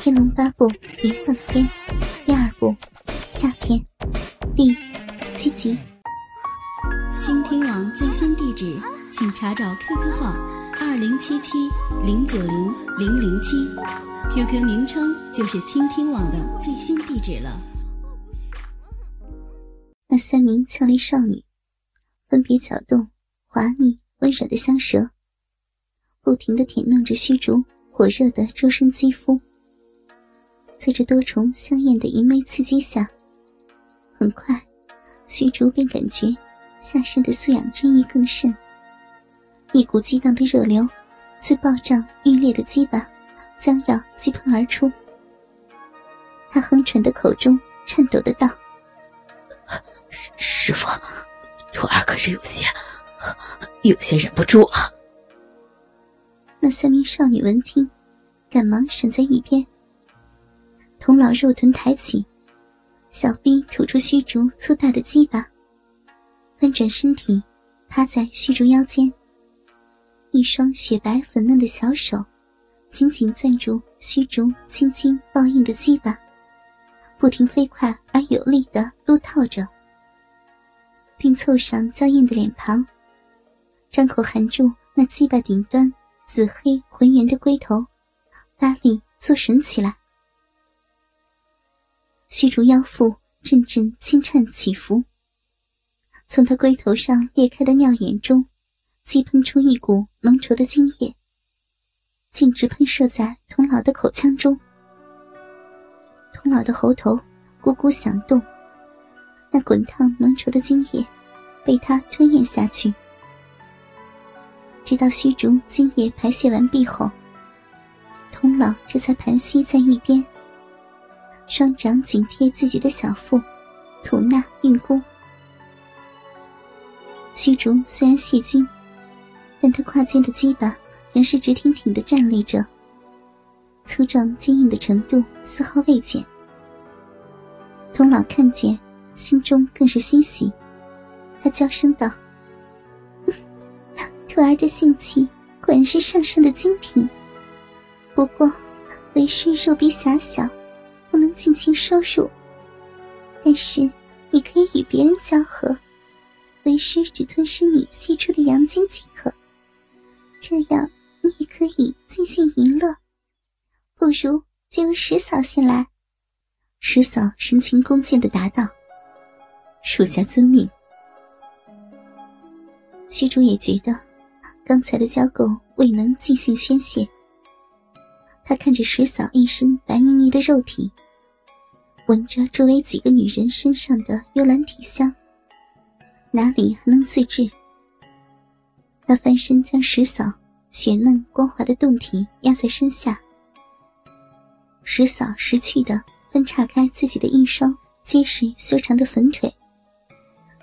《天龙八部》灵凤篇第二部下篇第七集。倾听网最新地址，请查找 QQ 号二零七七零九零零零七，QQ 名称就是倾听网的最新地址了。那三名俏丽少女，分别搅动滑腻温软的香舌，不停的舔弄着虚竹火热的周身肌肤。在这多重香艳的淫媚刺激下，很快，虚竹便感觉下身的素养之意更甚。一股激荡的热流自暴胀欲裂的鸡巴将要激喷而出。他哼喘的口中颤抖的道：“师傅，徒儿可是有些，有些忍不住了。”那三名少女闻听，赶忙闪在一边。童老肉臀抬起，小臂吐出虚竹粗大的鸡巴，翻转身体，趴在虚竹腰间。一双雪白粉嫩的小手，紧紧攥住虚竹轻轻抱硬的鸡巴，不停飞快而有力的撸套着，并凑上娇艳的脸庞，张口含住那鸡巴顶端紫黑浑圆的龟头，发力作神起来。虚竹腰腹阵阵轻颤起伏，从他龟头上裂开的尿眼中，激喷出一股浓稠的精液，径直喷射在童老的口腔中。童老的喉头咕咕响动，那滚烫浓稠的精液被他吞咽下去，直到虚竹精液排泄完毕后，童老这才盘膝在一边。双掌紧贴自己的小腹，吐纳运功。虚竹虽然戏精，但他胯间的鸡巴仍是直挺挺的站立着，粗壮坚硬的程度丝毫未减。童老看见，心中更是欣喜，他娇声道：“徒儿的性器果然是上上的精品，不过为师肉比狭小。”不能尽情收入，但是你可以与别人交合，为师只吞噬你泄出的阳精即可，这样你也可以尽兴淫乐。不如就由石嫂先来。石嫂神情恭敬的答道：“属下遵命。”虚竹也觉得刚才的交媾未能尽兴宣泄。他看着石嫂一身白腻腻的肉体，闻着周围几个女人身上的幽兰体香，哪里还能自制？他翻身将石嫂雪嫩光滑的胴体压在身下，石嫂识趣的分叉开自己的一双结实修长的粉腿，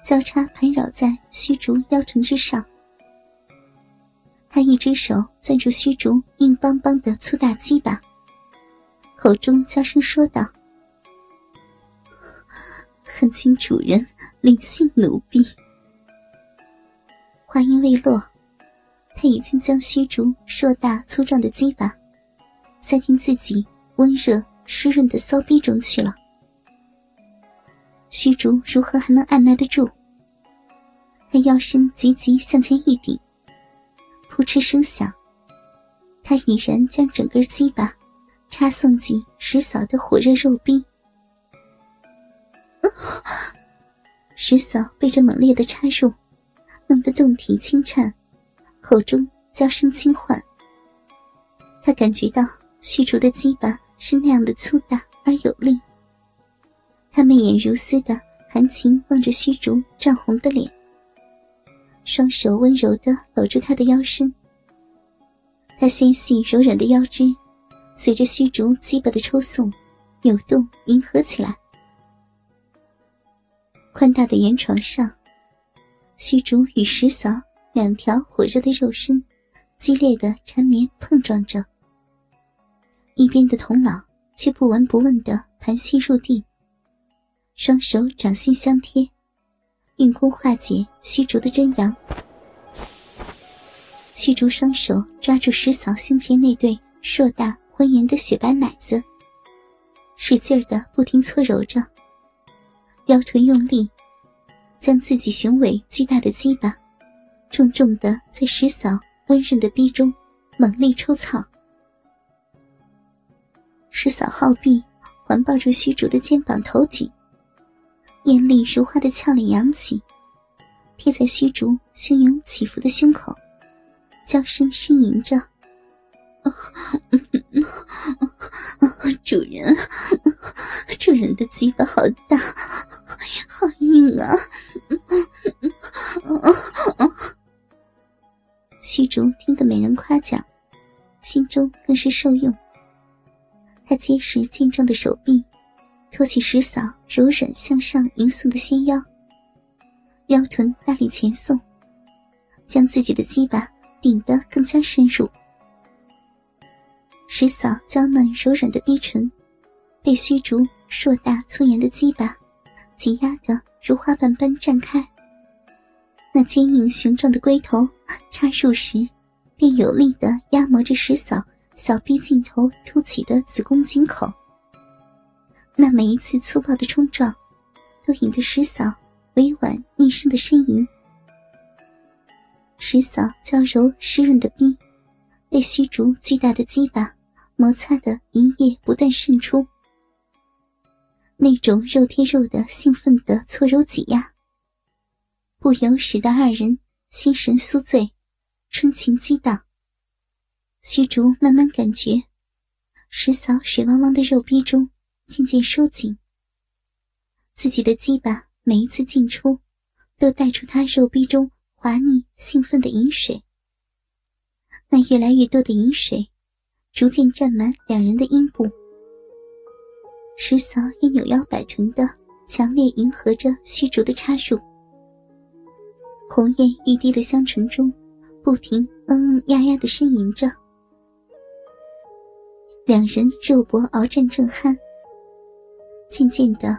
交叉盘绕在虚竹腰臀之上。他一只手攥住虚竹硬邦邦的粗大鸡巴，口中娇声说道：“恳请主人领性奴婢。”话音未落，他已经将虚竹硕大粗壮的鸡巴塞进自己温热湿润的骚逼中去了。虚竹如何还能按耐得住？他腰身急急向前一顶。扑哧声响，他已然将整根鸡巴插送进石嫂的火热肉壁。石嫂被这猛烈的插入，弄得动体轻颤，口中娇声轻唤。他感觉到虚竹的鸡巴是那样的粗大而有力。他媚眼如丝的含情望着虚竹涨红的脸。双手温柔的搂住他的腰身，他纤细柔软的腰肢随着虚竹鸡巴的抽送扭动迎合起来。宽大的圆床上，虚竹与石嫂两条火热的肉身激烈的缠绵碰撞着。一边的童老却不闻不问的盘膝入地，双手掌心相贴。运功化解虚竹的真阳，虚竹双手抓住石嫂胸前那对硕大浑圆的雪白奶子，使劲的不停搓揉着，腰臀用力，将自己雄伟巨大的鸡巴重重的在石嫂温润的逼中猛力抽草。石嫂好臂环抱住虚竹的肩膀头颈，艳丽如花的俏脸扬起，贴在虚竹汹涌起伏的胸口，娇声呻吟着。主人，主人的鸡巴好大，硬啊！虚竹听得美人夸奖，心中更是受用。他结实健壮的手臂托起石嫂柔软向上迎送的纤腰，腰臀大力前送，将自己的鸡巴顶得更加深入。石嫂娇嫩柔软的逼唇，被虚竹硕大粗圆的鸡巴挤压得如花瓣般绽开。那坚硬雄壮的龟头插入时，便有力地压磨着石嫂小臂尽头凸起的子宫颈口。那每一次粗暴的冲撞，都引得石嫂委婉逆声的呻吟。石嫂娇柔湿润的臂，被虚竹巨大的鸡巴。摩擦的银液不断渗出，那种肉贴肉的兴奋的搓揉挤压，不由使得二人心神酥醉，春情激荡。虚竹慢慢感觉，石嫂水汪汪的肉壁中渐渐收紧，自己的鸡巴每一次进出，都带出他肉壁中滑腻兴奋的饮水。那越来越多的饮水。逐渐占满两人的阴部，石嫂也扭腰摆臀的强烈迎合着虚竹的插入，红艳欲滴的香唇中不停嗯嗯呀呀的呻吟着，两人肉搏鏖战正酣。渐渐的，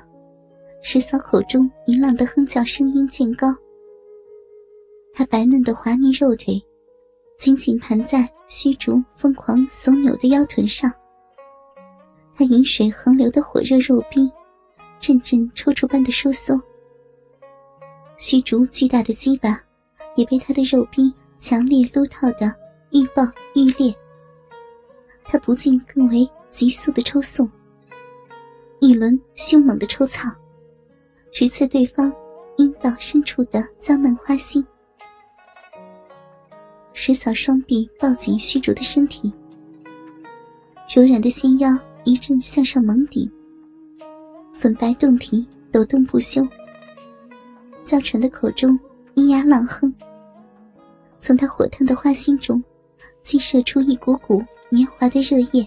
石嫂口中淫浪的哼叫声音渐高，她白嫩的滑腻肉腿。紧紧盘在虚竹疯狂耸扭的腰臀上，他饮水横流的火热肉壁，阵阵抽搐般的收缩。虚竹巨大的鸡巴，也被他的肉壁强烈撸套的愈爆愈裂。他不禁更为急速的抽送，一轮凶猛的抽草，直刺对方阴道深处的脏嫩花心。石嫂双臂抱紧虚竹的身体，柔软的纤腰一阵向上猛顶，粉白胴体抖动不休，娇喘的口中咿呀浪哼。从他火烫的花心中，激射出一股股黏滑的热液。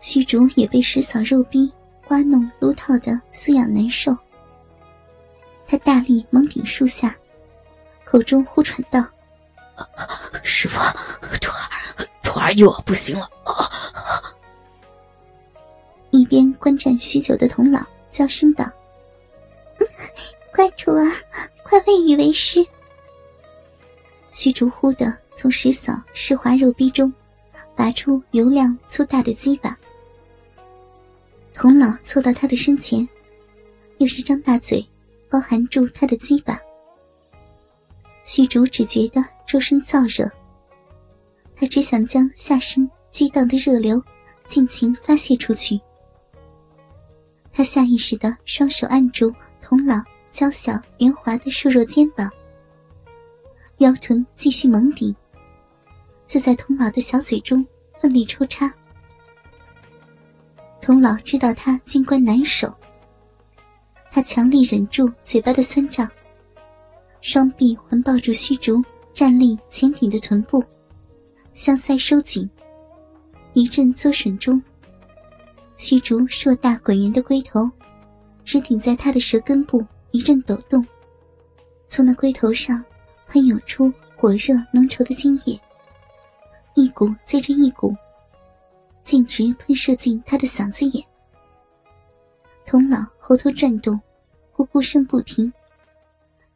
虚竹也被石嫂肉逼刮弄撸套的酥痒难受，他大力猛顶树下。口中呼喘道：“师傅，徒儿，徒儿又要不行了。”观战许久的童老娇声道：“乖徒儿，快喂鱼为师。”虚竹忽的从石嫂湿滑肉壁中拔出油亮粗大的鸡巴，童老凑到他的身前，又是张大嘴，包含住他的鸡巴。虚竹只觉得周身燥热，他只想将下身激荡的热流尽情发泄出去。他下意识的双手按住童老娇小圆滑的瘦弱肩膀，腰臀继续猛顶，就在童老的小嘴中奋力抽插。童老知道他金关难守，他强力忍住嘴巴的酸胀。双臂环抱住虚竹站立前挺的臀部，向塞收紧，一阵作吮中，虚竹硕大滚圆的龟头直顶在他的舌根部，一阵抖动，从那龟头上喷涌出火热浓稠的精液，一股接着一股，径直喷射进他的嗓子眼。童老喉头转动，呼呼声不停。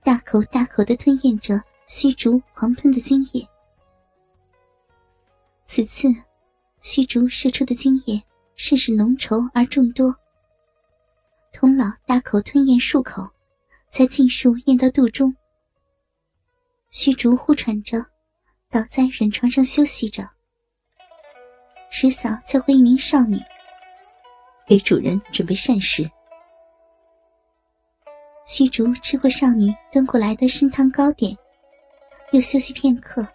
大口大口的吞咽着虚竹狂喷的精液。此次，虚竹射出的精液甚是浓稠而众多。童老大口吞咽漱口，才尽数咽到肚中。虚竹呼喘着，倒在软床上休息着。石嫂叫回一名少女，给主人准备膳食。虚竹吃过少女端过来的参汤糕点，又休息片刻，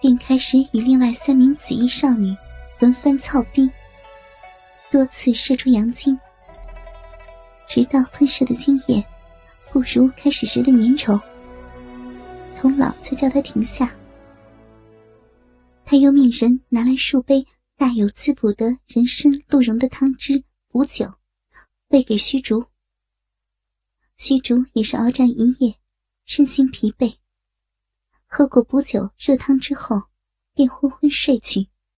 便开始与另外三名紫衣少女轮番操逼，多次射出阳精，直到喷射的精液不如开始时的粘稠。童老才叫他停下。他又命人拿来数杯大有滋补的人参鹿茸的汤汁补酒，喂给虚竹。虚竹也是鏖战一夜，身心疲惫。喝过补酒热汤之后，便昏昏睡去。